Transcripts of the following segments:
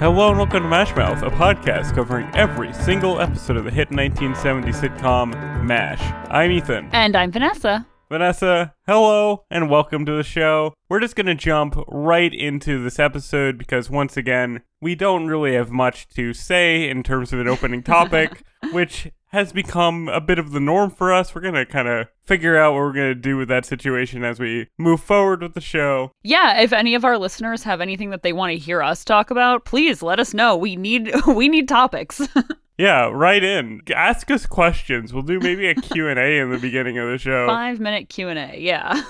Hello and welcome to MASH Mouth, a podcast covering every single episode of the hit 1970 sitcom MASH. I'm Ethan. And I'm Vanessa. Vanessa, hello and welcome to the show. We're just going to jump right into this episode because, once again, we don't really have much to say in terms of an opening topic, which has become a bit of the norm for us. We're going to kind of figure out what we're going to do with that situation as we move forward with the show. Yeah, if any of our listeners have anything that they want to hear us talk about, please let us know. We need we need topics. Yeah, write in. Ask us questions. We'll do maybe a Q&A in the beginning of the show. 5-minute Q&A. Yeah.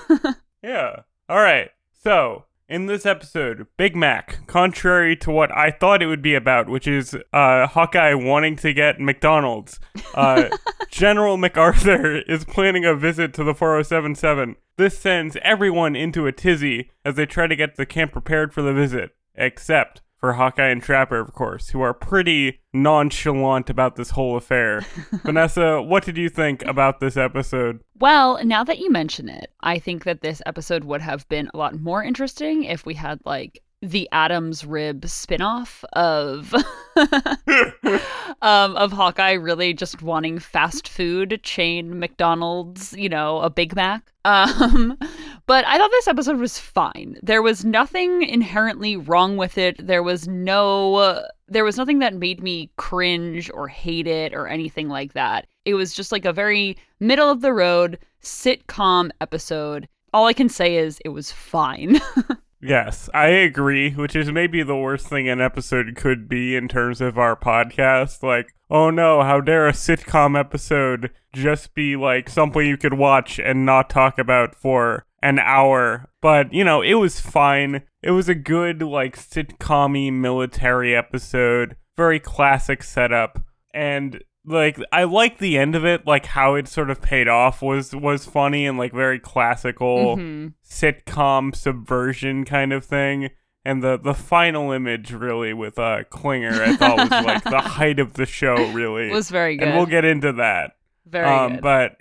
yeah. All right. So, in this episode, Big Mac, contrary to what I thought it would be about, which is uh, Hawkeye wanting to get McDonald's, uh, General MacArthur is planning a visit to the 4077. This sends everyone into a tizzy as they try to get the camp prepared for the visit, except for Hawkeye and Trapper, of course, who are pretty nonchalant about this whole affair. Vanessa, what did you think about this episode? Well, now that you mention it, I think that this episode would have been a lot more interesting if we had like the Adam's rib spin-off of um, of Hawkeye really just wanting fast food chain McDonald's, you know, a Big Mac. Um, but I thought this episode was fine. There was nothing inherently wrong with it. There was no uh, there was nothing that made me cringe or hate it or anything like that. It was just like a very middle of the road sitcom episode. All I can say is it was fine. Yes, I agree, which is maybe the worst thing an episode could be in terms of our podcast. Like, oh no, how dare a sitcom episode just be like something you could watch and not talk about for an hour? But, you know, it was fine. It was a good, like, sitcom military episode, very classic setup. And like I like the end of it, like how it sort of paid off was was funny and like very classical mm-hmm. sitcom subversion kind of thing. And the the final image really with uh Klinger I thought was like the height of the show really. It was very good. And we'll get into that. Very um, good. But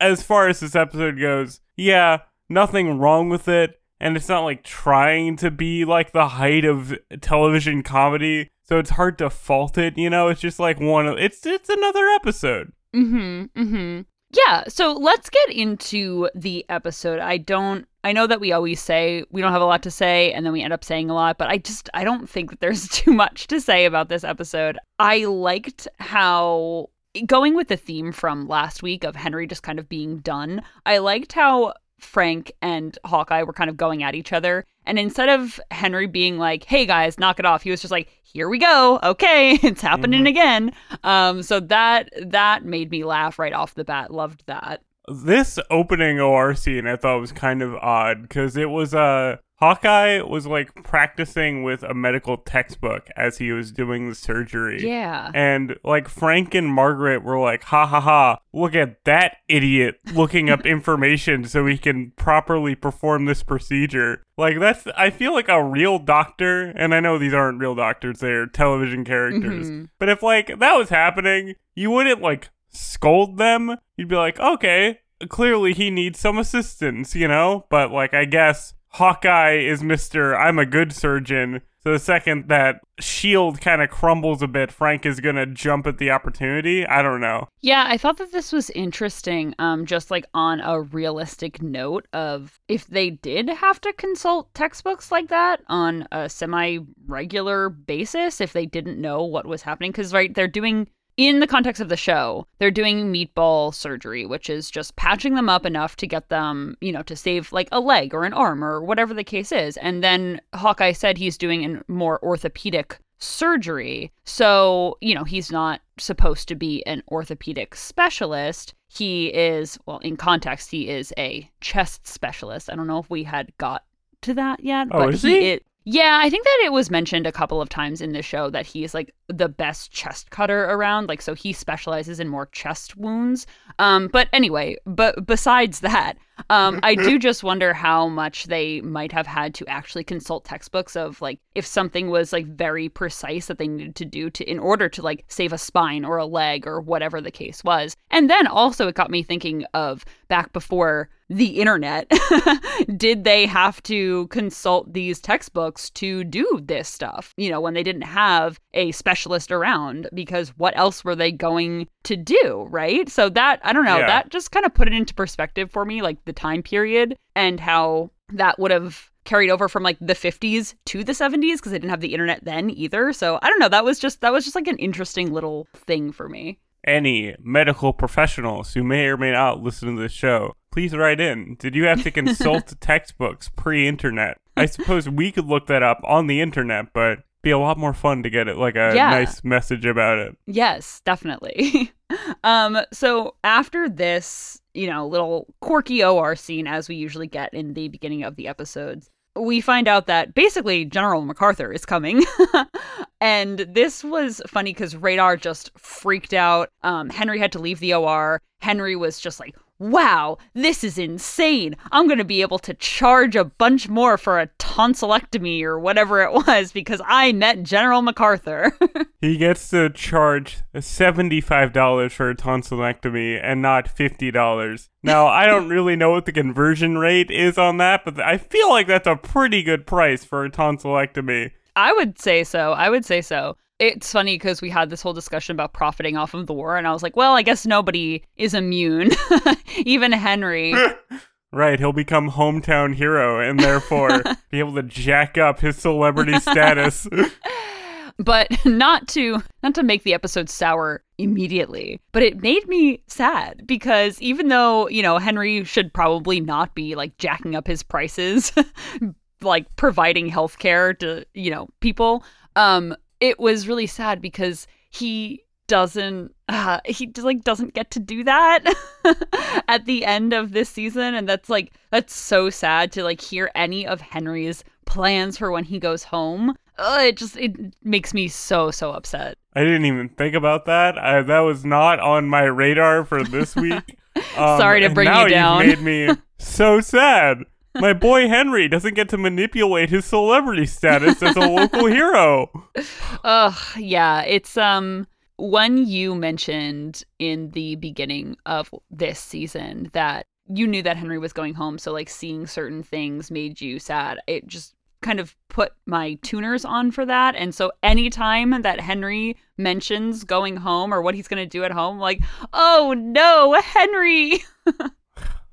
as far as this episode goes, yeah, nothing wrong with it. And it's not like trying to be like the height of television comedy so it's hard to fault it. You know, it's just like one of it's it's another episode. Mm-hmm. Mm-hmm. Yeah. So let's get into the episode. I don't. I know that we always say we don't have a lot to say, and then we end up saying a lot. But I just I don't think that there's too much to say about this episode. I liked how going with the theme from last week of Henry just kind of being done. I liked how Frank and Hawkeye were kind of going at each other. And instead of Henry being like, hey guys, knock it off, he was just like, here we go. Okay, it's happening mm-hmm. again. Um, so that that made me laugh right off the bat. Loved that. This opening OR scene I thought was kind of odd because it was a uh, Hawkeye was like practicing with a medical textbook as he was doing the surgery. Yeah. And like Frank and Margaret were like, ha ha ha, look at that idiot looking up information so he can properly perform this procedure. Like, that's, I feel like a real doctor, and I know these aren't real doctors, they're television characters. Mm-hmm. But if like that was happening, you wouldn't like scold them. You'd be like, okay, clearly he needs some assistance, you know? But like, I guess Hawkeye is Mr. I'm a good surgeon. So the second that shield kind of crumbles a bit, Frank is going to jump at the opportunity. I don't know. Yeah, I thought that this was interesting um just like on a realistic note of if they did have to consult textbooks like that on a semi-regular basis if they didn't know what was happening cuz right they're doing in the context of the show, they're doing meatball surgery, which is just patching them up enough to get them, you know, to save like a leg or an arm or whatever the case is. And then Hawkeye said he's doing a more orthopedic surgery. So, you know, he's not supposed to be an orthopedic specialist. He is, well, in context, he is a chest specialist. I don't know if we had got to that yet, oh, but he, it, yeah, I think that it was mentioned a couple of times in the show that he's like the best chest cutter around. Like, so he specializes in more chest wounds. Um, but anyway, but besides that, Um, I do just wonder how much they might have had to actually consult textbooks of like if something was like very precise that they needed to do to in order to like save a spine or a leg or whatever the case was. And then also it got me thinking of back before the internet, did they have to consult these textbooks to do this stuff? You know, when they didn't have a specialist around, because what else were they going to do? Right. So that, I don't know, Yeah. that just kind of put it into perspective for me, like the time period and how that would have carried over from like the 50s to the 70s because they didn't have the internet then either. So I don't know. That was just, that was just like an interesting little thing for me. Any medical professionals who may or may not listen to this show, please write in. Did you have to consult textbooks pre internet? I suppose we could look that up on the internet, but be a lot more fun to get it like a Yeah. nice message about it. Yes, definitely. um, so after this, you know, little quirky OR scene, as we usually get in the beginning of the episodes, we find out that basically General MacArthur is coming. and this was funny because Radar just freaked out. Um, Henry had to leave the OR. Henry was just like, wow, this is insane. I'm going to be able to charge a bunch more for a tonsillectomy or whatever it was because I met General MacArthur. He gets to charge $75 for a tonsillectomy and not $50. Now, I don't really know what the conversion rate is on that, but I feel like that's a pretty good price for a tonsillectomy. I would say so. I would say so. It's funny because we had this whole discussion about profiting off of the war, and I was like, well, I guess nobody is immune, even Henry. Right, he'll become hometown hero and therefore be able to jack up his celebrity status. but not to not to make the episode sour immediately but it made me sad because even though you know henry should probably not be like jacking up his prices like providing health care to you know people um it was really sad because he doesn't uh, he just like doesn't get to do that at the end of this season and that's like that's so sad to like hear any of henry's plans for when he goes home uh, it just it makes me so so upset I didn't even think about that. I, that was not on my radar for this week. Um, Sorry to bring you now down. Made me so sad. My boy Henry doesn't get to manipulate his celebrity status as a local hero. Ugh, yeah, it's um when you mentioned in the beginning of this season that you knew that Henry was going home, so like seeing certain things made you sad. It just kind of put my tuners on for that. And so anytime that Henry mentions going home or what he's going to do at home, like, oh no, Henry.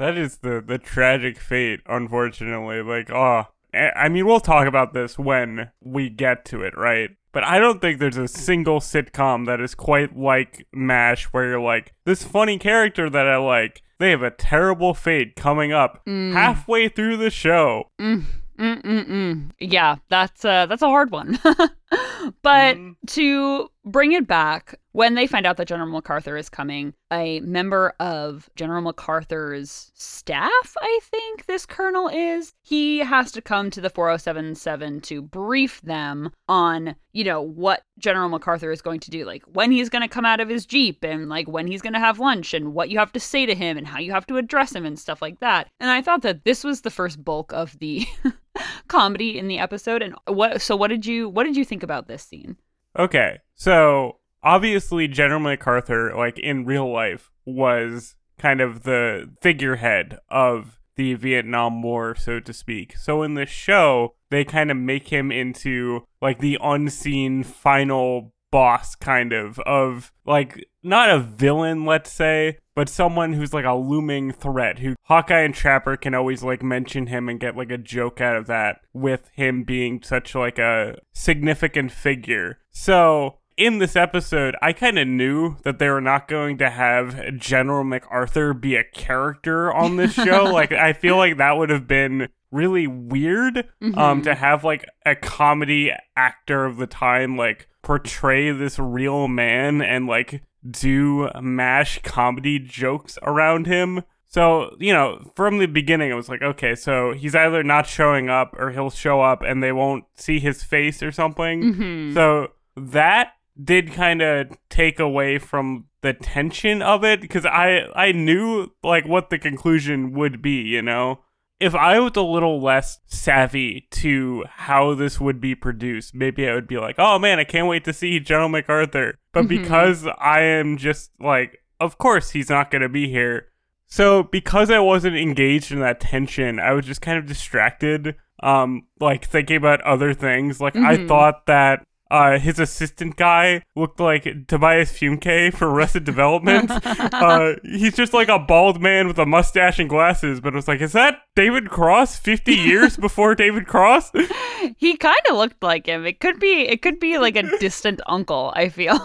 That is the the tragic fate, unfortunately. Like, oh, I mean, we'll talk about this when we get to it, right? But I don't think there's a single sitcom that is quite like MASH, where you're like, this funny character that I like, they have a terrible fate coming up halfway through the show. Mm, mm, mm, mm. Yeah, that's uh, that's a hard one. but Mhm. to bring it back, when they find out that General MacArthur is coming, a member of General MacArthur's staff, I think this colonel is, he has to come to the 4077 to brief them on, you know, what General MacArthur is going to do, like when he's going to come out of his Jeep and like when he's going to have lunch and what you have to say to him and how you have to address him and stuff like that. And I thought that this was the first bulk of the comedy in the episode and what so what did you what did you think about this scene? Okay, so obviously General MacArthur, like in real life, was kind of the figurehead of the Vietnam War, so to speak. So in the show, they kind of make him into like the unseen final boss kind of of like not a villain let's say but someone who's like a looming threat who hawkeye and trapper can always like mention him and get like a joke out of that with him being such like a significant figure so in this episode, I kind of knew that they were not going to have General MacArthur be a character on this show. like, I feel like that would have been really weird um, Mhm. to have like a comedy actor of the time like portray this real man and like do mash comedy jokes around him. So, you know, from the beginning, it was like, okay, so he's either not showing up or he'll show up and they won't see his face or something. Mhm. So that did kind of take away from the tension of it because I I knew like what the conclusion would be, you know. If I was a little less savvy to how this would be produced, maybe I would be like, "Oh man, I can't wait to see General MacArthur." But Mhm. because I am just like, of course he's not going to be here. So because I wasn't engaged in that tension, I was just kind of distracted, um, like thinking about other things. Like I Mhm. thought that uh, his assistant guy looked like Tobias Fünke for Arrested Development. uh, he's just like a bald man with a mustache and glasses, but it was like, is that David Cross 50 years before David Cross? he kind of looked like him. It could be it could be like a distant uncle, I feel.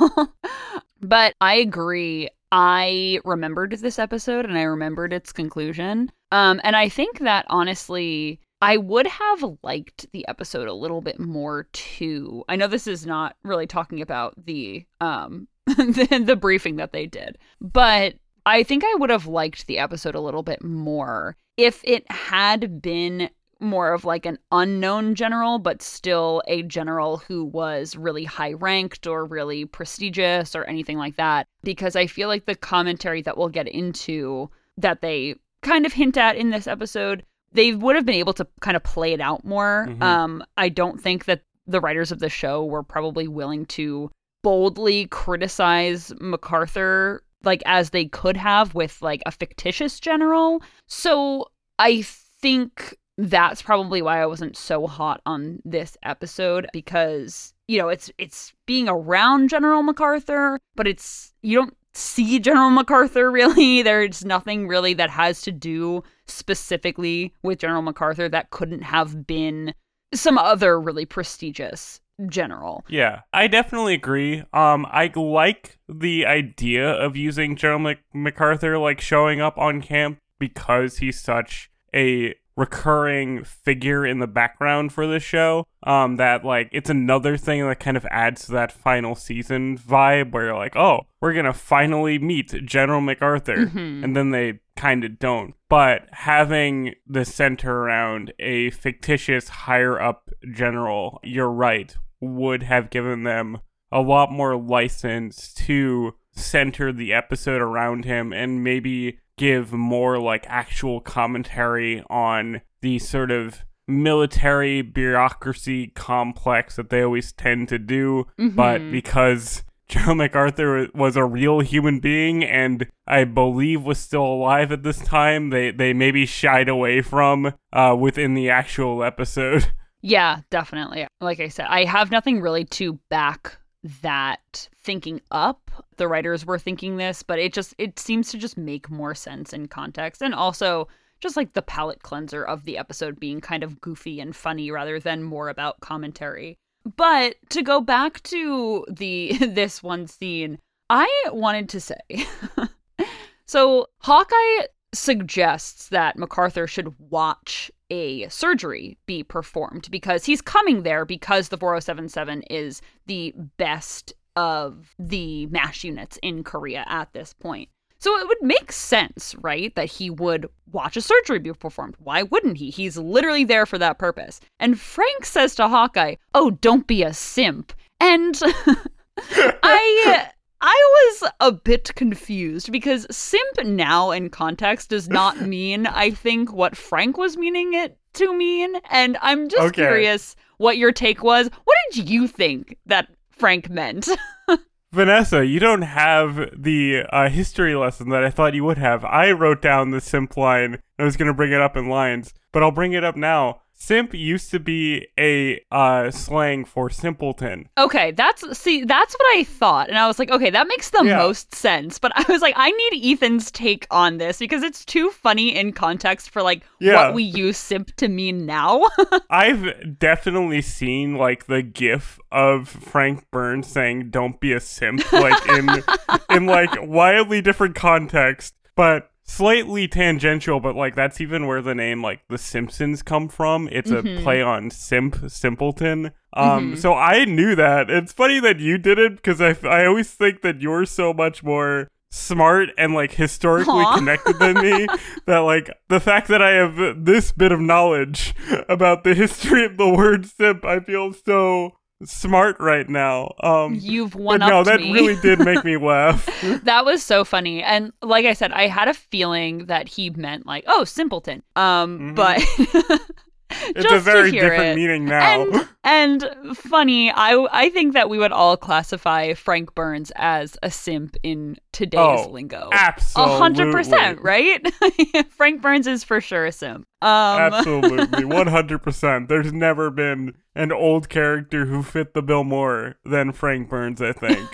but I agree. I remembered this episode and I remembered its conclusion. Um and I think that honestly I would have liked the episode a little bit more too. I know this is not really talking about the um the, the briefing that they did, but I think I would have liked the episode a little bit more if it had been more of like an unknown general, but still a general who was really high ranked or really prestigious or anything like that. Because I feel like the commentary that we'll get into that they kind of hint at in this episode, they would have been able to kind of play it out more. Mhm. Um, I don't think that the writers of the show were probably willing to boldly criticize MacArthur like as they could have with like a fictitious general. So I think that's probably why I wasn't so hot on this episode because you know it's it's being around General MacArthur, but it's you don't see General MacArthur really. There's nothing really that has to do specifically with General MacArthur that couldn't have been some other really prestigious general. Yeah, I definitely agree. Um, I like the idea of using General Mac- MacArthur like showing up on camp because he's such a recurring figure in the background for this show. Um, that like it's another thing that kind of adds to that final season vibe where you're like, oh, we're gonna finally meet General MacArthur, Mhm. and then they kind of don't. But having the center around a fictitious higher up general, you're right, would have given them a lot more license to center the episode around him and maybe give more like actual commentary on the sort of military bureaucracy complex that they always tend to do but Mhm. because General MacArthur was a real human being and I believe was still alive at this time, they they maybe shied away from uh, within the actual episode. Yeah, definitely. Like I said, I have nothing really to back that thinking up. The writers were thinking this, but it just it seems to just make more sense in context and also just like the palate cleanser of the episode being kind of goofy and funny rather than more about commentary. But to go back to the this one scene, I wanted to say so Hawkeye suggests that MacArthur should watch a surgery be performed because he's coming there because the 4077 is the best of the MASH units in Korea at this point. So it would make sense, right, that he would watch a surgery be performed. Why wouldn't he? He's literally there for that purpose. And Frank says to Hawkeye, "Oh, don't be a simp." And I I was a bit confused because simp now in context does not mean I think what Frank was meaning it to mean and I'm just Okay. curious what your take was. What did you think that Frank meant? Vanessa, you don't have the uh, history lesson that I thought you would have. I wrote down the simp line. I was going to bring it up in lines, but I'll bring it up now. Simp used to be a uh, slang for simpleton. okay, that's see that's what I thought and I was like, okay, that makes the Yeah. most sense. But I was like, I need Ethan's take on this because it's too funny in context for like Yeah. what we use simp to mean now. I've definitely seen like the gif of Frank Burns saying "Don't be a simp" like in in like wildly different context, but slightly tangential. But like that's even where the name like The Simpsons come from. It's Mhm. a play on simp, simpleton. Um, Mhm. so I knew that. It's funny that you did it because I I always think that you're so much more smart and like historically Aw. connected than me that like the fact that I have this bit of knowledge about the history of the word simp, I feel so smart right now. Um, You've won no, up that me. really did make me laugh. You've one but up no, that me. really did make me laugh. that was so funny. And like I said, I had a feeling that he meant like, oh, simpleton. Um, Mhm. but It's a very different it. meaning now. And, and funny, I I think that we would all classify Frank Burns as a simp in today's Oh, lingo. A Absolutely. hundred percent, right? Frank Burns is for sure a simp. Um, Absolutely. 100%. There's never been an old character who fit the bill more than Frank Burns, I think.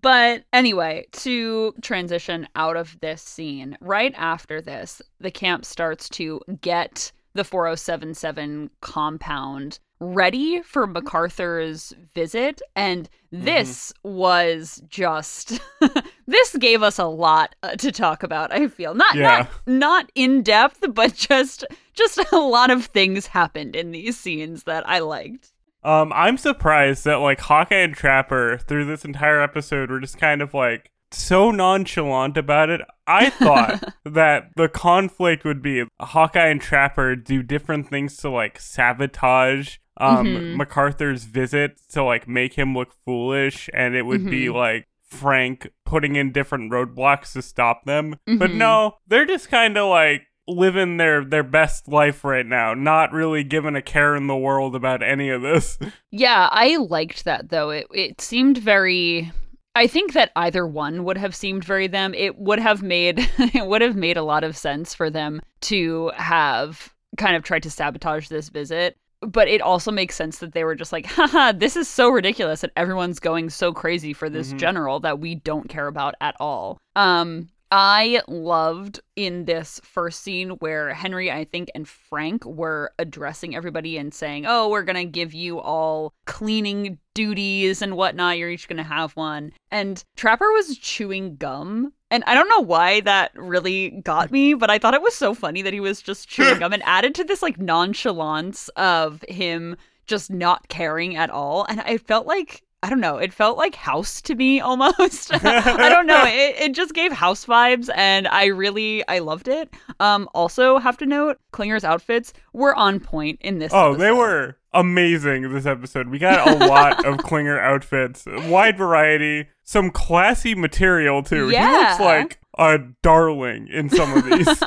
but anyway, to transition out of this scene, right after this, the camp starts to get the 4077 compound ready for MacArthur's visit. And this was just. this gave us a lot uh, to talk about, I feel. Not, Yeah. not not in depth, but just just a lot of things happened in these scenes that I liked. Um, I'm surprised that like Hawkeye and Trapper through this entire episode were just kind of like so nonchalant about it. I thought that the conflict would be Hawkeye and Trapper do different things to like sabotage um Mhm. MacArthur's visit to like make him look foolish and it would be Mhm. like Frank putting in different roadblocks to stop them. But Mhm. no, they're just kind of like living their their best life right now, not really giving a care in the world about any of this. Yeah, I liked that though. It it seemed very I think that either one would have seemed very them. It would have made it would have made a lot of sense for them to have kind of tried to sabotage this visit. But it also makes sense that they were just like, haha, this is so ridiculous that everyone's going so crazy for this Mhm. general that we don't care about at all. Um I loved in this first scene where Henry, I think, and Frank were addressing everybody and saying, Oh, we're going to give you all cleaning duties and whatnot. You're each going to have one. And Trapper was chewing gum. And I don't know why that really got me, but I thought it was so funny that he was just chewing gum and added to this like nonchalance of him just not caring at all. And I felt like I don't know. It felt like house to me almost. I don't know. It, it just gave house vibes, and I really I loved it. Um, also have to note Klinger's outfits were on point in this. Oh, they were amazing this episode. We got a lot of Klinger outfits, wide variety, some classy material too. Yeah. He looks like a darling in some of these.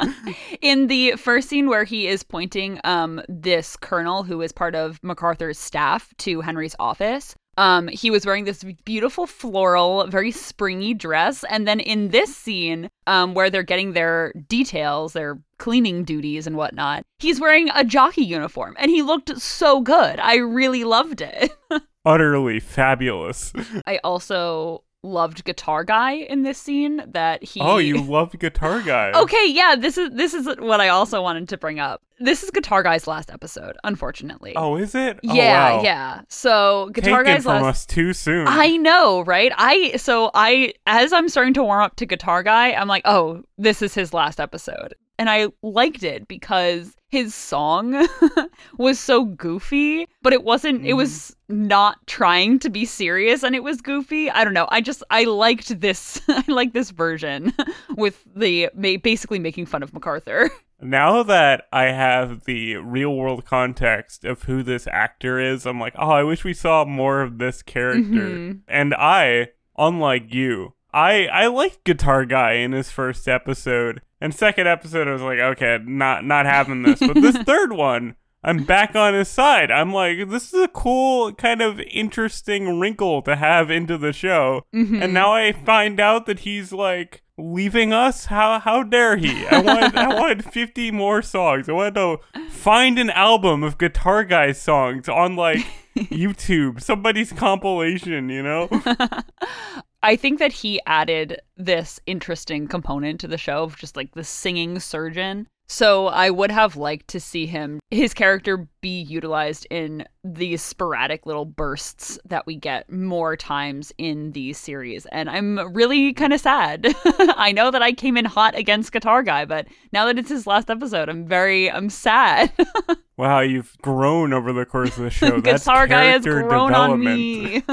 in the first scene where he is pointing um this colonel who is part of MacArthur's staff to Henry's office. Um, he was wearing this beautiful floral, very springy dress, and then in this scene, um, where they're getting their details, their cleaning duties and whatnot, he's wearing a jockey uniform, and he looked so good. I really loved it. Utterly fabulous. I also loved Guitar Guy in this scene. That he Oh, you loved Guitar Guy. Okay, yeah, this is this is what I also wanted to bring up. This is Guitar Guy's last episode, unfortunately. Oh, is it? Oh, yeah, wow. yeah. So Guitar Taken Guy's from last us too soon. I know, right? I so I as I'm starting to warm up to Guitar Guy, I'm like, "Oh, this is his last episode." And I liked it because his song was so goofy, but it wasn't it was not trying to be serious and it was goofy. I don't know. I just I liked this I like this version with the basically making fun of MacArthur. Now that I have the real world context of who this actor is, I'm like, oh, I wish we saw more of this character. Mhm. And I, unlike you, I I liked Guitar Guy in his first episode. And second episode, I was like, okay, not not having this. But this third one, I'm back on his side. I'm like, this is a cool, kind of interesting wrinkle to have into the show. Mhm. And now I find out that he's like leaving us. How how dare he? I wanted I wanted 50 more songs. I wanted to find an album of Guitar Guy songs on like YouTube, somebody's compilation, you know? I think that he added this interesting component to the show of just like the singing surgeon. So I would have liked to see him, his character be utilized in these sporadic little bursts that we get more times in these series. And I'm really kind of sad. I know that I came in hot against Guitar Guy, but now that it's his last episode, I'm very, I'm sad. Wow, you've grown over the course of the show. That's Guitar Guy has grown on me.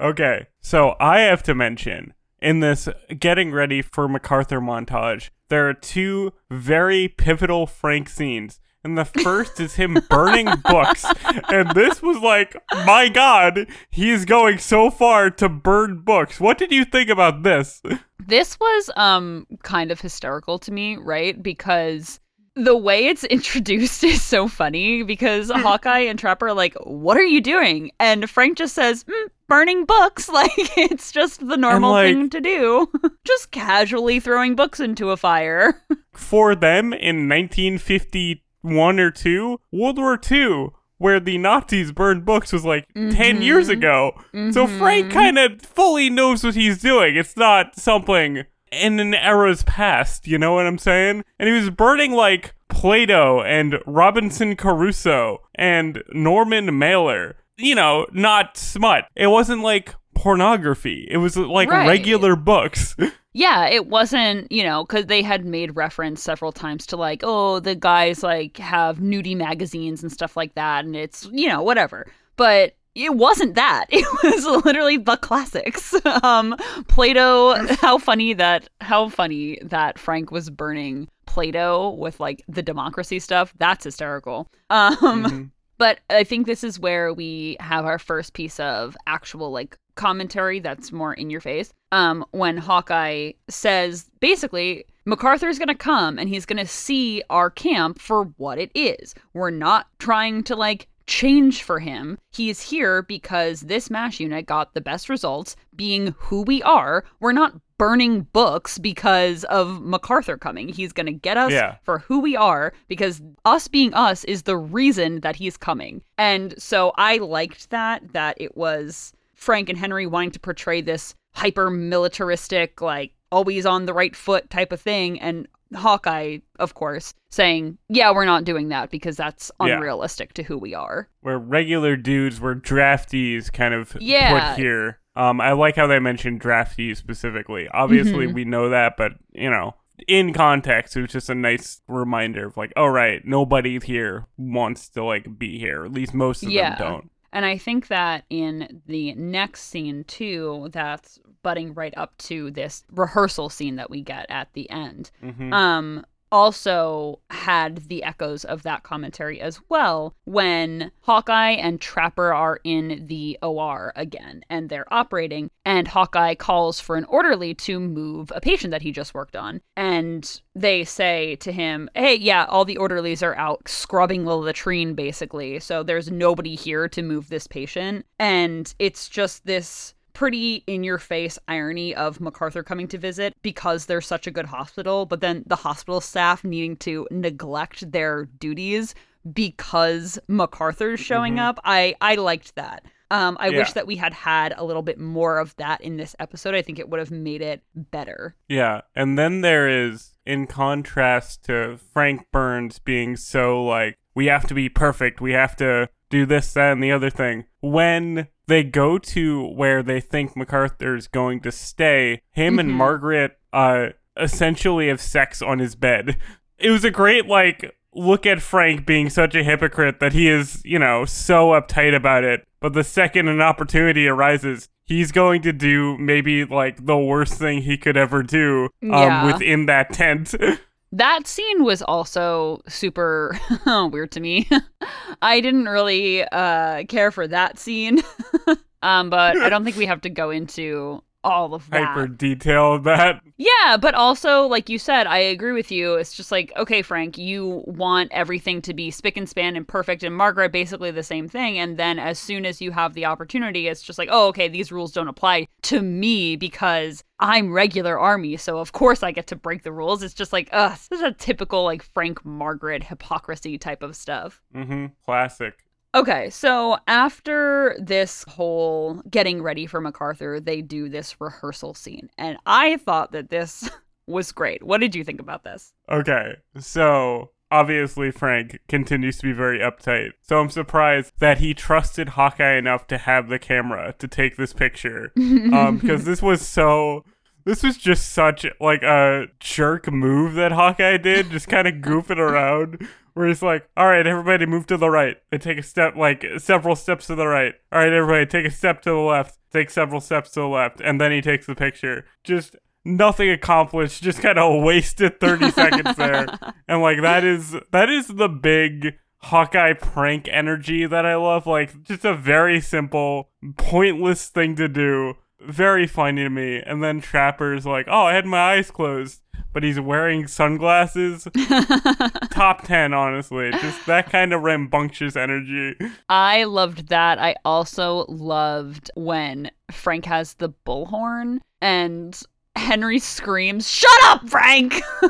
Okay, so I have to mention in this getting ready for MacArthur montage, there are two very pivotal Frank scenes. and the first is him burning books. And this was like, my God, he's going so far to burn books. What did you think about this? This was um kind of hysterical to me, right? Because the way it's introduced is so funny because Hawkeye and Trapper are like, "What are you doing?" And Frank just says, mm, "Burning books." Like it's just the normal like- thing to do. just casually throwing books into a fire. For them in 1951 or 2, World War II, where the Nazis burned books was like 10 mm-hmm. years ago. So mm-hmm. Frank kind of fully knows what he's doing. It's not something in an era's past, you know what I'm saying? And he was burning like Plato and Robinson Crusoe and Norman Mailer. You know, not smut. It wasn't like pornography. It was like Right. regular books. yeah, it wasn't, you know, because they had made reference several times to like, oh, the guys like have nudie magazines and stuff like that, and it's, you know, whatever. But it wasn't that. It was literally the classics. Um, Plato. How funny that. How funny that Frank was burning Plato with like the democracy stuff. That's hysterical. Um, Mhm. But I think this is where we have our first piece of actual like commentary that's more in your face. Um, when Hawkeye says basically MacArthur's gonna come and he's gonna see our camp for what it is. We're not trying to like change for him. He's here because this MASH unit got the best results being who we are. We're not burning books because of MacArthur coming. He's going to get us Yeah. for who we are because us being us is the reason that he's coming. And so I liked that that it was Frank and Henry wanting to portray this hyper militaristic like always on the right foot type of thing and Hawkeye of course saying, "Yeah, we're not doing that because that's Yeah. unrealistic to who we are." We're regular dudes we're draftees kind of Yeah. put here. Um, I like how they mentioned draftees specifically. Obviously, Mhm. we know that, but you know, in context, it was just a nice reminder of like, oh right, nobody here wants to like be here. At least most of Yeah. them don't. And I think that in the next scene, too, that's butting right up to this rehearsal scene that we get at the end, Mhm. um, also had the echoes of that commentary as well when Hawkeye and Trapper are in the OR again and they're operating, and Hawkeye calls for an orderly to move a patient that he just worked on. And they say to him, Hey, yeah, all the orderlies are out scrubbing the latrine basically, so there's nobody here to move this patient. And it's just this pretty in your face irony of MacArthur coming to visit because they're such a good hospital, but then the hospital staff needing to neglect their duties because MacArthur's showing Mhm. up. I I liked that. Um, I wish that we had had a little bit more of that in this episode. I think it would have made it better. Yeah, and then there is, in contrast to Frank Burns being so like, we have to be perfect, we have to do this, that, and the other thing. When they go to where they think MacArthur's going to stay, him and Mhm. Margaret uh essentially have sex on his bed. It was a great like look at Frank being such a hypocrite that he is, you know, so uptight about it. But the second an opportunity arises, he's going to do maybe like the worst thing he could ever do um, Yeah. within that tent. That scene was also super weird to me. I didn't really uh, care for that scene, um, but I don't think we have to go into all of that. Hyper detailed that. Yeah, but also, like you said, I agree with you. It's just like, okay, Frank, you want everything to be spick and span and perfect, and Margaret basically the same thing. And then as soon as you have the opportunity, it's just like, oh, okay, these rules don't apply to me because I'm regular army, so of course I get to break the rules. It's just like, ugh, this is a typical like Frank Margaret hypocrisy type of stuff. Mm-hmm. Classic. Okay, so after this whole getting ready for MacArthur, they do this rehearsal scene. And I thought that this was great. What did you think about this? Okay, so obviously Frank continues to be very uptight. So I'm surprised that he trusted Hawkeye enough to have the camera to take this picture. Um, because this was so. This was just such like a jerk move that Hawkeye did, just kind of goofing around. Where he's like, "All right, everybody, move to the right, and take a step, like several steps to the right. All right, everybody, take a step to the left, take several steps to the left, and then he takes the picture. Just nothing accomplished, just kind of wasted 30 seconds there. And like that is that is the big Hawkeye prank energy that I love. Like just a very simple, pointless thing to do. Very funny to me. And then Trapper's like, "Oh, I had my eyes closed." But he's wearing sunglasses. Top 10, honestly. Just that kind of rambunctious energy. I loved that. I also loved when Frank has the bullhorn and Henry screams, Shut up, Frank!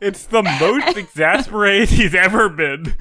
it's the most exasperated he's ever been.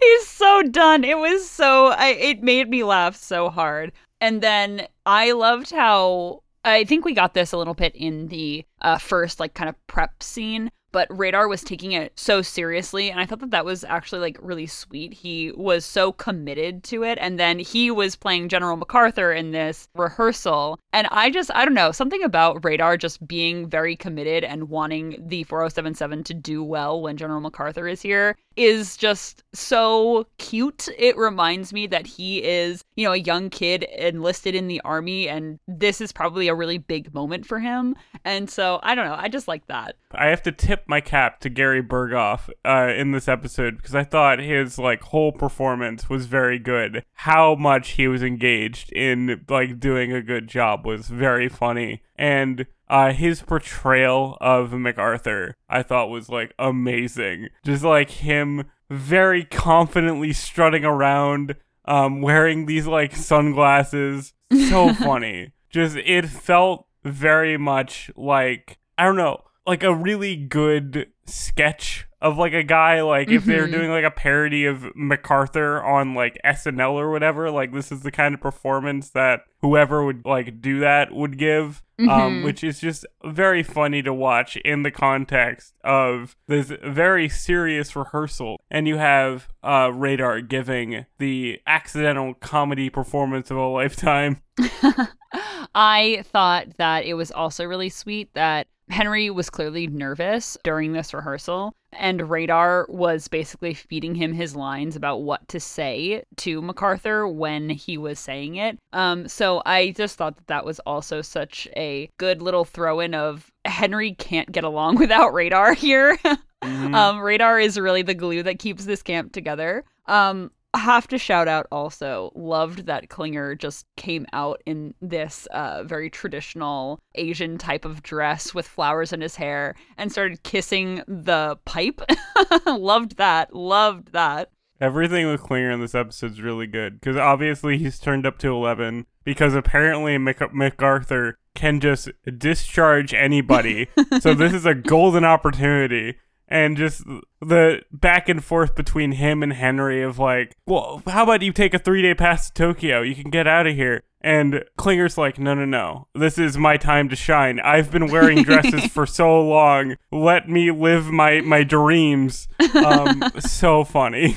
He's so done. It was so, I, it made me laugh so hard. And then I loved how, I think we got this a little bit in the uh, first, like, kind of prep scene but Radar was taking it so seriously and I thought that that was actually like really sweet. He was so committed to it and then he was playing General MacArthur in this rehearsal and I just I don't know, something about Radar just being very committed and wanting the 4077 to do well when General MacArthur is here is just so cute. It reminds me that he is, you know, a young kid enlisted in the army and this is probably a really big moment for him. And so, I don't know, I just like that. I have to tip my cap to Gary Burghoff uh, in this episode because I thought his like whole performance was very good. How much he was engaged in like doing a good job was very funny. And uh, his portrayal of MacArthur, I thought was like amazing. Just like him very confidently strutting around, um, wearing these like sunglasses. So funny. Just it felt very much like I don't know, like a really good sketch of like a guy like mm-hmm. if they're doing like a parody of MacArthur on like SNL or whatever like this is the kind of performance that whoever would like do that would give um, mm-hmm. um which is just very funny to watch in the context of this very serious rehearsal and you have uh Radar giving the accidental comedy performance of a lifetime I thought that it was also really sweet that Henry was clearly nervous during this rehearsal, and Radar was basically feeding him his lines about what to say to MacArthur when he was saying it. Um, so I just thought that that was also such a good little throw in of Henry can't get along without Radar here. mm-hmm. um, Radar is really the glue that keeps this camp together. Um, have to shout out also loved that klinger just came out in this uh, very traditional asian type of dress with flowers in his hair and started kissing the pipe. Loved that loved that. Everything with klinger in this episode is really good because obviously he's turned up to 11 because apparently Mac- macarthur can just discharge anybody. So this is a golden opportunity and just the back and forth between him and Henry of like, well, how about you take a three day pass to Tokyo? You can get out of here. And Klinger's like, no, no, no. This is my time to shine. I've been wearing dresses for so long. Let me live my my dreams. Um, so funny.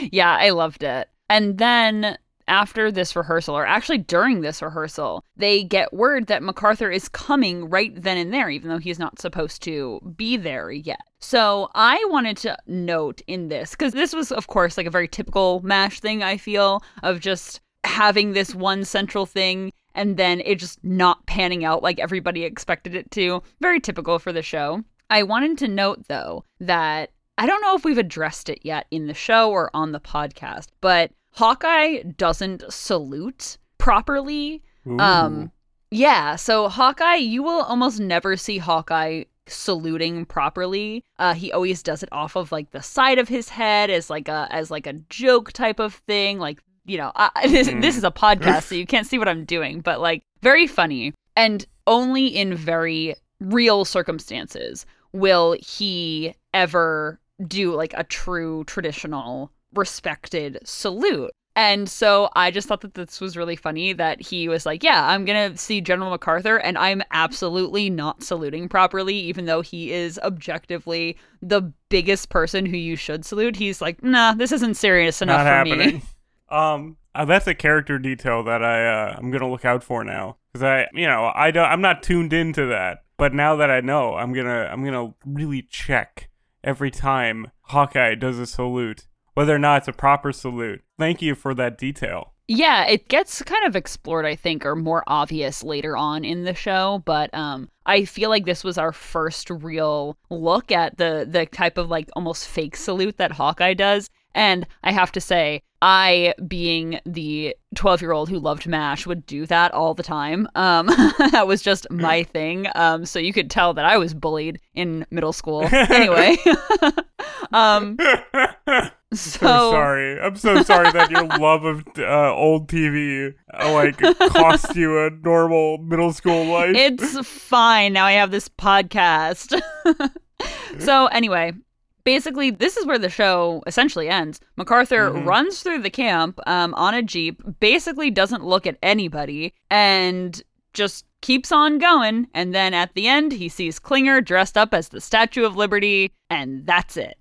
Yeah, I loved it. And then after this rehearsal, or actually during this rehearsal, they get word that MacArthur is coming right then and there, even though he's not supposed to be there yet. So I wanted to note in this, because this was, of course, like a very typical MASH thing, I feel, of just having this one central thing and then it just not panning out like everybody expected it to. Very typical for the show. I wanted to note, though, that I don't know if we've addressed it yet in the show or on the podcast, but Hawkeye doesn't salute properly. Ooh. Um yeah, so Hawkeye, you will almost never see Hawkeye saluting properly. Uh, he always does it off of like the side of his head as like a as like a joke type of thing. Like you know, I, this, mm. this is a podcast, so you can't see what I'm doing, but like very funny and only in very real circumstances will he ever do like a true traditional respected salute. And so I just thought that this was really funny that he was like, Yeah, I'm going to see General MacArthur, and I'm absolutely not saluting properly, even though he is objectively the biggest person who you should salute. He's like, Nah, this isn't serious enough not for happening. me. Um, uh, that's a character detail that I uh, I'm gonna look out for now because I you know I don't I'm not tuned into that, but now that I know, I'm gonna I'm gonna really check every time Hawkeye does a salute whether or not it's a proper salute. Thank you for that detail. Yeah, it gets kind of explored, I think, or more obvious later on in the show. But um, I feel like this was our first real look at the the type of like almost fake salute that Hawkeye does. And I have to say, I, being the 12 year old who loved MASH, would do that all the time. Um, that was just my thing. Um, so you could tell that I was bullied in middle school. Anyway. um, so so sorry. I'm so sorry that your love of uh, old TV uh, like cost you a normal middle school life. it's fine. Now I have this podcast. so, anyway, basically, this is where the show essentially ends. MacArthur Mhm. runs through the camp um, on a Jeep, basically doesn't look at anybody, and just keeps on going. And then at the end, he sees Klinger dressed up as the Statue of Liberty, and that's it.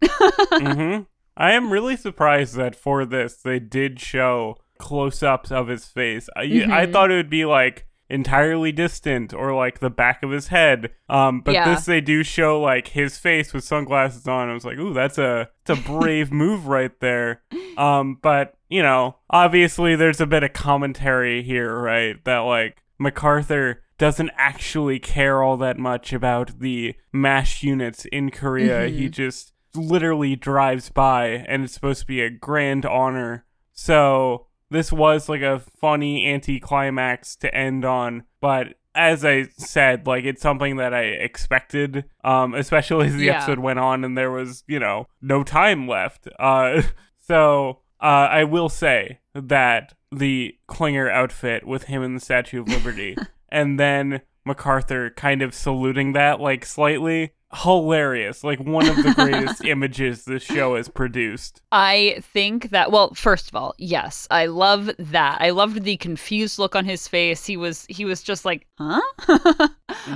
hmm I am really surprised that for this they did show close-ups of his face. I, I Mhm. thought it would be like entirely distant or like the back of his head. Um, but Yeah. this they do show like his face with sunglasses on. I was like, ooh, that's a it's a brave move right there. Um, but you know, obviously there's a bit of commentary here, right? That like MacArthur doesn't actually care all that much about the MASH units in Korea. He Mhm. just literally drives by and it's supposed to be a grand honor. So this was like a funny anticlimax to end on, but as I said, like it's something that I expected, um, especially as the Yeah. episode went on and there was, you know, no time left. Uh, so uh, I will say that the Klinger outfit with him in the Statue of Liberty, and then MacArthur kind of saluting that like slightly hilarious, like one of the greatest images this show has produced. I think that well, first of all, yes, I love that. I loved the confused look on his face. He was he was just like, "Huh?"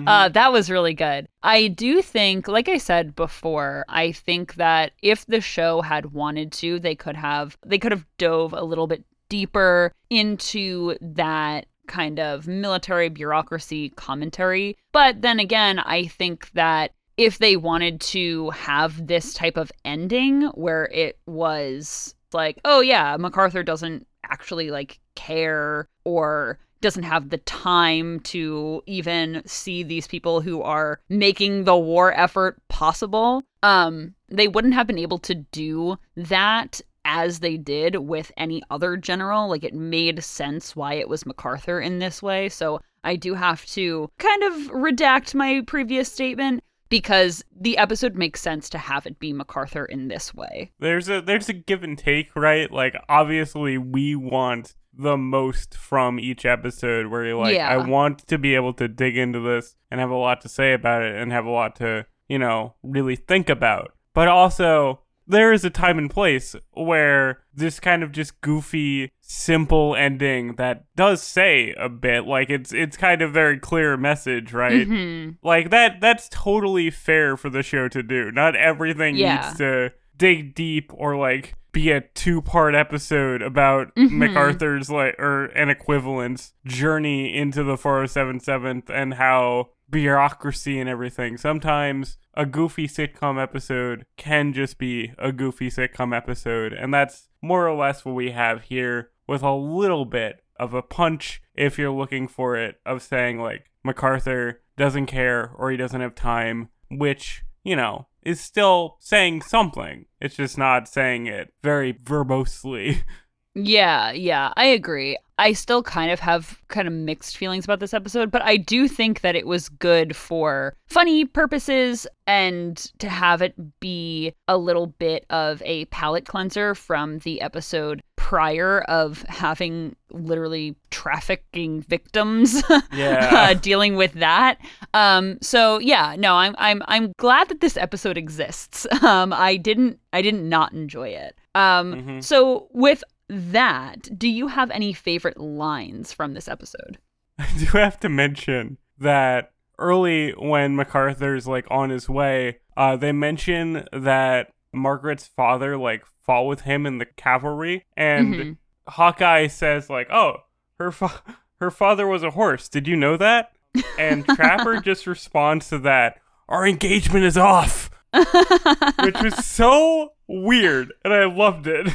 uh, that was really good. I do think, like I said before, I think that if the show had wanted to, they could have they could have dove a little bit deeper into that kind of military bureaucracy commentary. But then again, I think that if they wanted to have this type of ending where it was like, oh yeah, MacArthur doesn't actually like care or doesn't have the time to even see these people who are making the war effort possible. Um they wouldn't have been able to do that as they did with any other general. Like it made sense why it was MacArthur in this way. So I do have to kind of redact my previous statement because the episode makes sense to have it be MacArthur in this way. there's a there's a give and take, right? Like obviously we want the most from each episode where you're like, Yeah. I want to be able to dig into this and have a lot to say about it and have a lot to, you know, really think about. But also there is a time and place where this kind of just goofy, simple ending that does say a bit, like it's it's kind of very clear message, right? Mhm. Like that that's totally fair for the show to do. Not everything Yeah. needs to dig deep or like be a two-part episode about Mhm. MacArthur's like or an equivalent's journey into the 407th and how bureaucracy and everything. Sometimes a goofy sitcom episode can just be a goofy sitcom episode, and that's more or less what we have here with a little bit of a punch if you're looking for it of saying like MacArthur doesn't care or he doesn't have time, which, you know, is still saying something. It's just not saying it very verbosely. Yeah, yeah, I agree. I still kind of have kind of mixed feelings about this episode, but I do think that it was good for funny purposes and to have it be a little bit of a palate cleanser from the episode prior of having literally trafficking victims Yeah. uh, dealing with that. Um, so yeah, no, I'm I'm I'm glad that this episode exists. Um, I didn't I didn't not enjoy it. Um, Mhm. so with that, do you have any favorite lines from this episode? I do have to mention that early when MacArthur's like on his way, uh, they mention that Margaret's father like fought with him in the cavalry, and Mhm. Hawkeye says like, "Oh, her fa- her father was a horse. Did you know that?" And Trapper just responds to that, "Our engagement is off," which was so weird, and I loved it.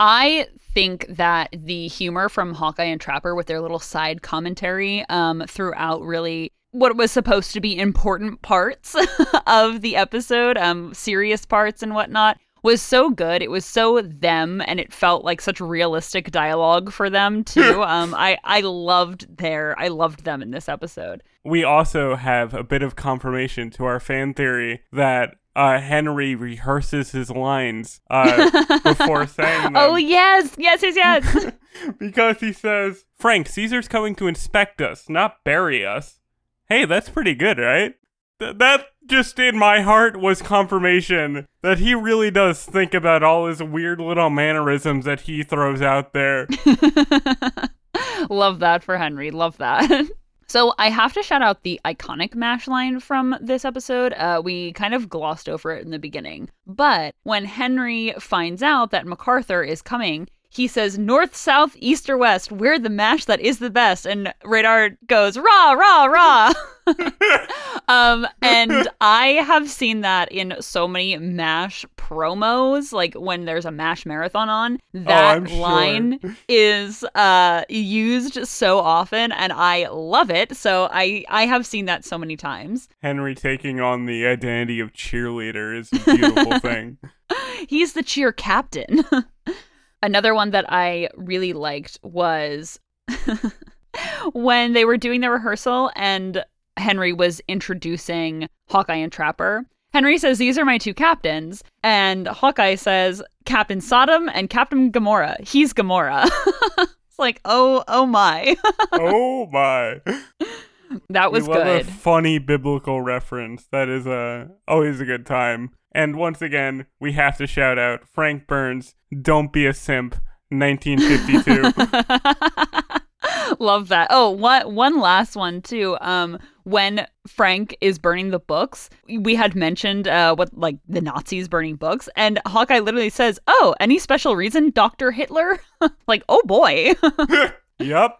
I think that the humor from Hawkeye and Trapper with their little side commentary um, throughout really what was supposed to be important parts of the episode, um, serious parts and whatnot, was so good. It was so them, and it felt like such realistic dialogue for them too. um, I I loved their I loved them in this episode. We also have a bit of confirmation to our fan theory that uh, Henry rehearses his lines uh, before saying them. Oh yes, yes, yes, yes. because he says, "Frank, Caesar's coming to inspect us, not bury us." Hey, that's pretty good, right? Th- that just in my heart was confirmation that he really does think about all his weird little mannerisms that he throws out there. Love that for Henry. Love that. So I have to shout out the iconic MASH line from this episode. Uh, we kind of glossed over it in the beginning. But when Henry finds out that MacArthur is coming, he says north, south, east, or west. We're the mash that is the best. And Radar goes rah rah rah. um, and I have seen that in so many mash promos. Like when there's a mash marathon on, that Oh, sure. line is uh used so often, and I love it. So I I have seen that so many times. Henry taking on the identity of cheerleader is a beautiful thing. He's the cheer captain. Another one that I really liked was when they were doing the rehearsal and Henry was introducing Hawkeye and Trapper. Henry says, These are my two captains. And Hawkeye says, Captain Sodom and Captain Gomorrah. He's Gomorrah. it's like, oh, oh my. oh my. that was we good. a funny biblical reference. That is uh, always a good time. And once again, we have to shout out Frank Burns, Don't Be a Simp, 1952. Love that. Oh, one one last one too. Um, when Frank is burning the books, we had mentioned uh what like the Nazis burning books, and Hawkeye literally says, "Oh, any special reason, Doctor Hitler?" like, oh boy. yep.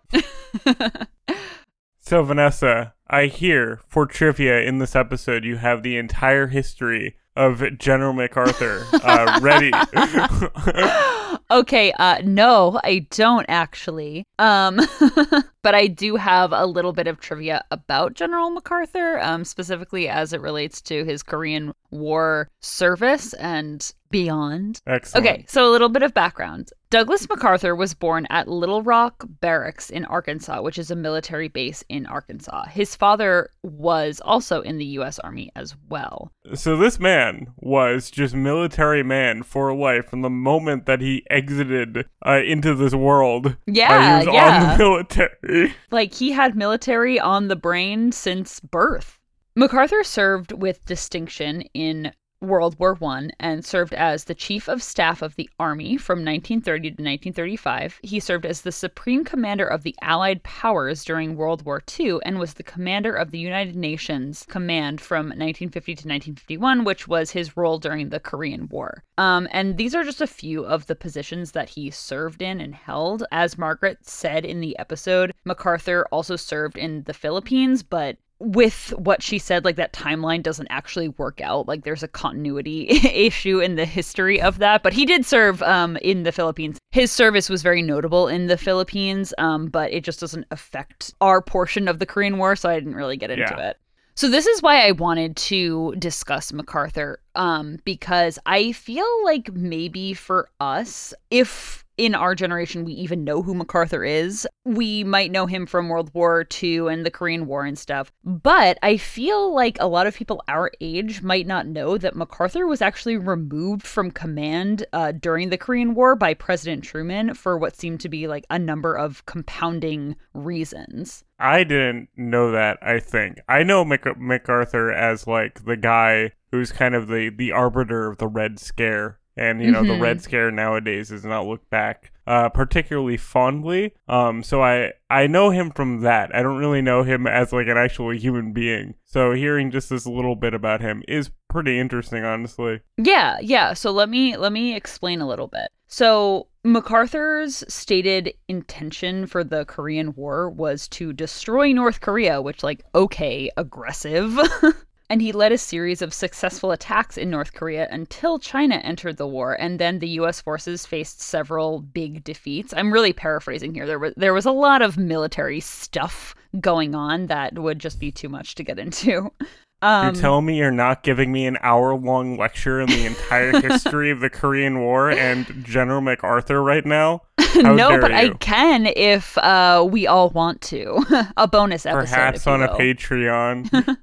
so, Vanessa, I hear for trivia in this episode you have the entire history of General MacArthur uh, ready. okay, uh no, I don't actually. Um but I do have a little bit of trivia about General MacArthur, um specifically as it relates to his Korean War service and beyond. Excellent. Okay, so a little bit of background. Douglas MacArthur was born at Little Rock Barracks in Arkansas, which is a military base in Arkansas. His father was also in the U.S. Army as well. So this man was just military man for life from the moment that he exited uh, into this world. uh, Yeah, he was yeah. on the military. Like he had military on the brain since birth. MacArthur served with distinction in World War One and served as the Chief of Staff of the Army from 1930 to 1935. He served as the Supreme Commander of the Allied Powers during World War II and was the commander of the United Nations Command from 1950 to 1951, which was his role during the Korean War. Um, and these are just a few of the positions that he served in and held. As Margaret said in the episode, MacArthur also served in the Philippines, but with what she said, like that timeline doesn't actually work out. Like there's a continuity issue in the history of that. But he did serve um, in the Philippines. His service was very notable in the Philippines, um, but it just doesn't affect our portion of the Korean War, so I didn't really get into Yeah. it. So this is why I wanted to discuss MacArthur, um, because I feel like maybe for us, if in our generation we even know who MacArthur is, we might know him from World War II and the Korean War and stuff. But I feel like a lot of people our age might not know that MacArthur was actually removed from command uh, during the Korean War by President Truman for what seemed to be like a number of compounding reasons. I didn't know that, I think. I know Mac- MacArthur as like the guy who's kind of the, the arbiter of the Red Scare. And, you know, the Mhm. Red Scare nowadays is not looked back uh, particularly fondly. Um, so I, I know him from that. I don't really know him as like an actual human being. So hearing just this little bit about him is pretty interesting, honestly. Yeah, yeah. So let me let me explain a little bit. So MacArthur's stated intention for the Korean War was to destroy North Korea, which like okay, aggressive. and he led a series of successful attacks in North Korea until China entered the war, and then the U.S. forces faced several big defeats. I'm really paraphrasing here. There was there was a lot of military stuff going on that would just be too much to get into. Um, you're telling me you're not giving me an hour long lecture in the entire history of the Korean War and General MacArthur right now? no, but you? I can if uh, we all want to. a bonus episode. Perhaps on a Patreon.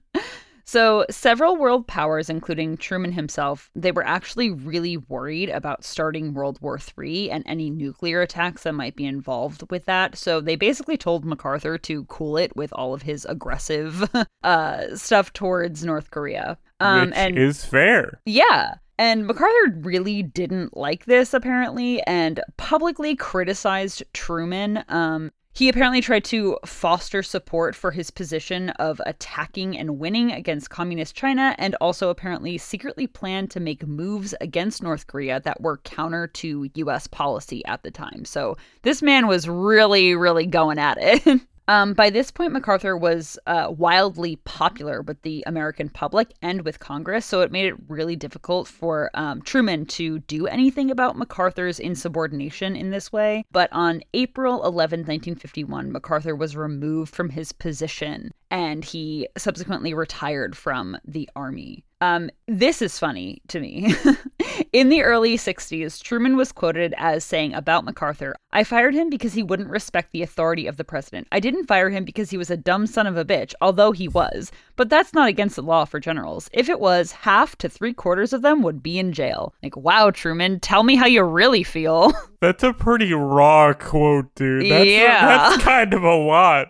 So, several world powers, including Truman himself, they were actually really worried about starting World War III and any nuclear attacks that might be involved with that. So, they basically told MacArthur to cool it with all of his aggressive uh, stuff towards North Korea. Um, Which and is fair. Yeah. And MacArthur really didn't like this, apparently, and publicly criticized Truman. Um, he apparently tried to foster support for his position of attacking and winning against communist China, and also apparently secretly planned to make moves against North Korea that were counter to US policy at the time. So this man was really, really going at it. Um, by this point, MacArthur was uh, wildly popular with the American public and with Congress, so it made it really difficult for um, Truman to do anything about MacArthur's insubordination in this way. But on April 11, 1951, MacArthur was removed from his position and he subsequently retired from the army. Um, this is funny to me. In the early 60s, Truman was quoted as saying about MacArthur I fired him because he wouldn't respect the authority of the president. I didn't fire him because he was a dumb son of a bitch, although he was. But that's not against the law for generals. If it was, half to three quarters of them would be in jail. Like, wow, Truman, tell me how you really feel. That's a pretty raw quote, dude. That's yeah. A, that's kind of a lot.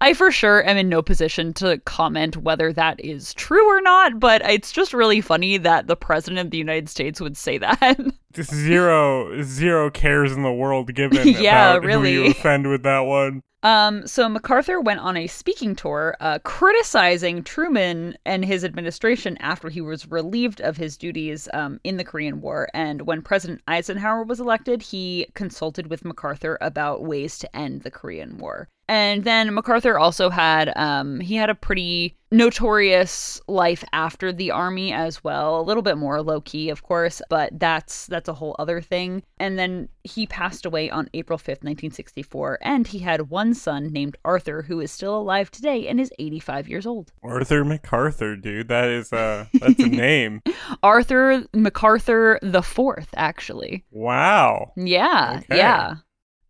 I for sure am in no position to comment whether that is true or not, but it's just really funny that the president of the United States would say that. Zero, zero cares in the world given yeah, really. who you offend with that one. Um, so MacArthur went on a speaking tour uh, criticizing Truman and his administration after he was relieved of his duties um, in the Korean War. And when President Eisenhower was elected, he consulted with MacArthur about ways to end the Korean War. And then MacArthur also had um, he had a pretty notorious life after the army as well, a little bit more low key, of course, but that's that's a whole other thing. And then he passed away on April 5th, 1964, and he had one son named Arthur who is still alive today and is 85 years old. Arthur MacArthur, dude. That is uh that's a name. Arthur MacArthur the 4th actually. Wow. Yeah. Okay. Yeah.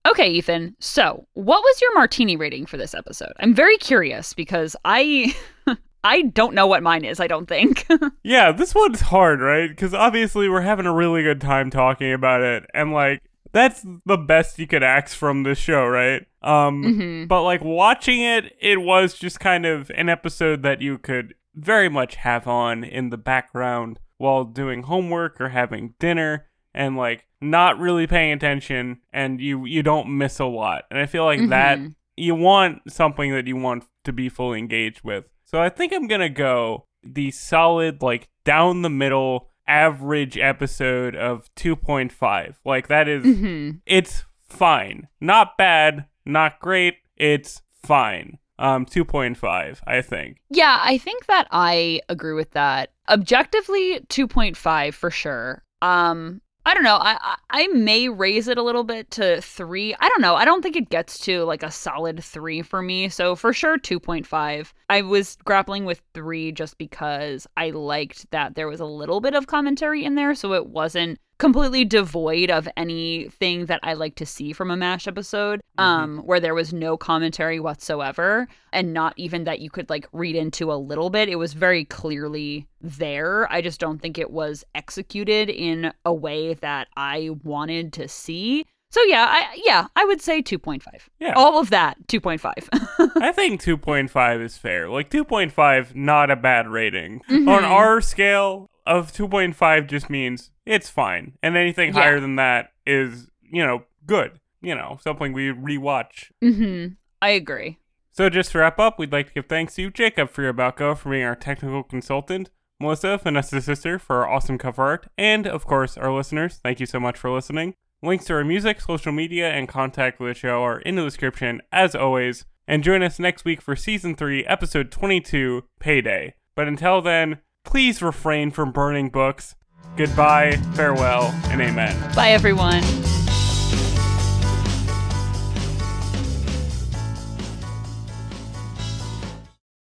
Okay, Ethan. So, what was your martini rating for this episode? I'm very curious because I I don't know what mine is, I don't think. yeah, this one's hard, right? Because obviously we're having a really good time talking about it. And, like, that's the best you could ask from this show, right? Um, mm-hmm. But, like, watching it, it was just kind of an episode that you could very much have on in the background while doing homework or having dinner and, like, not really paying attention and you you don't miss a lot. And I feel like mm-hmm. that you want something that you want to be fully engaged with. So I think I'm going to go the solid like down the middle average episode of 2.5. Like that is, mm-hmm. it's fine. Not bad, not great. It's fine. Um 2.5, I think. Yeah, I think that I agree with that. Objectively 2.5 for sure. Um I don't know. I I may raise it a little bit to three. I don't know. I don't think it gets to like a solid three for me. So for sure, two point five. I was grappling with three just because I liked that there was a little bit of commentary in there, so it wasn't completely devoid of anything that I like to see from a MASH episode, mm-hmm. um, where there was no commentary whatsoever, and not even that you could like read into a little bit. It was very clearly there. I just don't think it was executed in a way that I wanted to see. So yeah, I yeah, I would say 2.5. Yeah. All of that 2.5. I think 2.5 is fair. Like 2.5 not a bad rating. Mm-hmm. On our scale of 2.5 just means it's fine. And anything yeah. higher than that is, you know, good. You know, something we rewatch. Mhm. I agree. So just to wrap up, we'd like to give thanks to Jacob for your go for being our technical consultant. Melissa, Vanessa's sister, for our awesome cover art, and of course, our listeners, thank you so much for listening. Links to our music, social media, and contact with the show are in the description, as always. And join us next week for Season 3, Episode 22, Payday. But until then, please refrain from burning books. Goodbye, farewell, and amen. Bye, everyone.